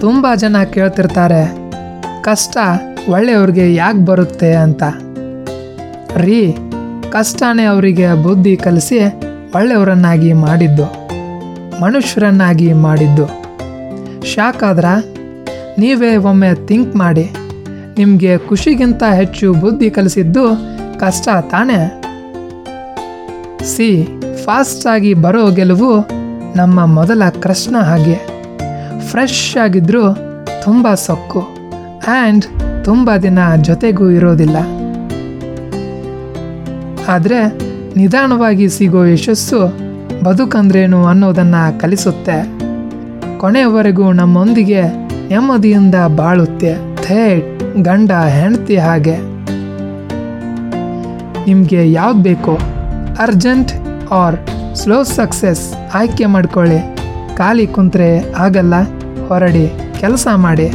ತುಂಬ ಜನ ಕೇಳ್ತಿರ್ತಾರೆ, ಕಷ್ಟ ಒಳ್ಳೆಯವ್ರಿಗೆ ಯಾಕೆ ಬರುತ್ತೆ ಅಂತ. ರೀ, ಕಷ್ಟನೇ ಅವರಿಗೆ ಬುದ್ಧಿ ಕಲಿಸಿ ಒಳ್ಳೆಯವರನ್ನಾಗಿ ಮಾಡಿದ್ದು, ಮನುಷ್ಯರನ್ನಾಗಿ ಮಾಡಿದ್ದು. ಶಾಕ್ ಆದ್ರ ನೀವೇ ಒಮ್ಮೆ ಥಿಂಕ್ ಮಾಡಿ, ನಿಮಗೆ ಖುಷಿಗಿಂತ ಹೆಚ್ಚು ಬುದ್ಧಿ ಕಲಿಸಿದ್ದು ಕಷ್ಟ ತಾನೇ. ಸಿ, ಫಾಸ್ಟಾಗಿ ಬರೋ ಗೆಲುವು ನಮ್ಮ ಮೊದಲ ಕೃಷ್ಣ ಹಾಗೆ. ಫ್ರೆಶ್ ಆಗಿದ್ದರೂ ತುಂಬ ಸೊಕ್ಕು. ಆ್ಯಂಡ್ ತುಂಬ ದಿನ ಜೊತೆಗೂ ಇರೋದಿಲ್ಲ. ಆದರೆ ನಿಧಾನವಾಗಿ ಸಿಗೋ ಯಶಸ್ಸು ಬದುಕಂದ್ರೇನು ಅನ್ನೋದನ್ನು ಕಲಿಸುತ್ತೆ. ಕೊನೆಯವರೆಗೂ ನಮ್ಮೊಂದಿಗೆ ನೆಮ್ಮದಿಯಿಂದ ಬಾಳುತ್ತೆ. ಥೇಟ್ ಗಂಡ, ಹೆಂಡತಿ ಹಾಗೆ. ನಿಮಗೆ ಯಾವ್ದು ಬೇಕೋ? Urgent or slow success? ಆಯ್ಕೆ ಮಾಡ್ಕೊಳ್ಳಿ. ಖಾಲಿ ಕುಂತ್ರೆ ಆಗಲ್ಲ ಹೊರಡಿ ಕೆಲಸ ಮಾಡಿ.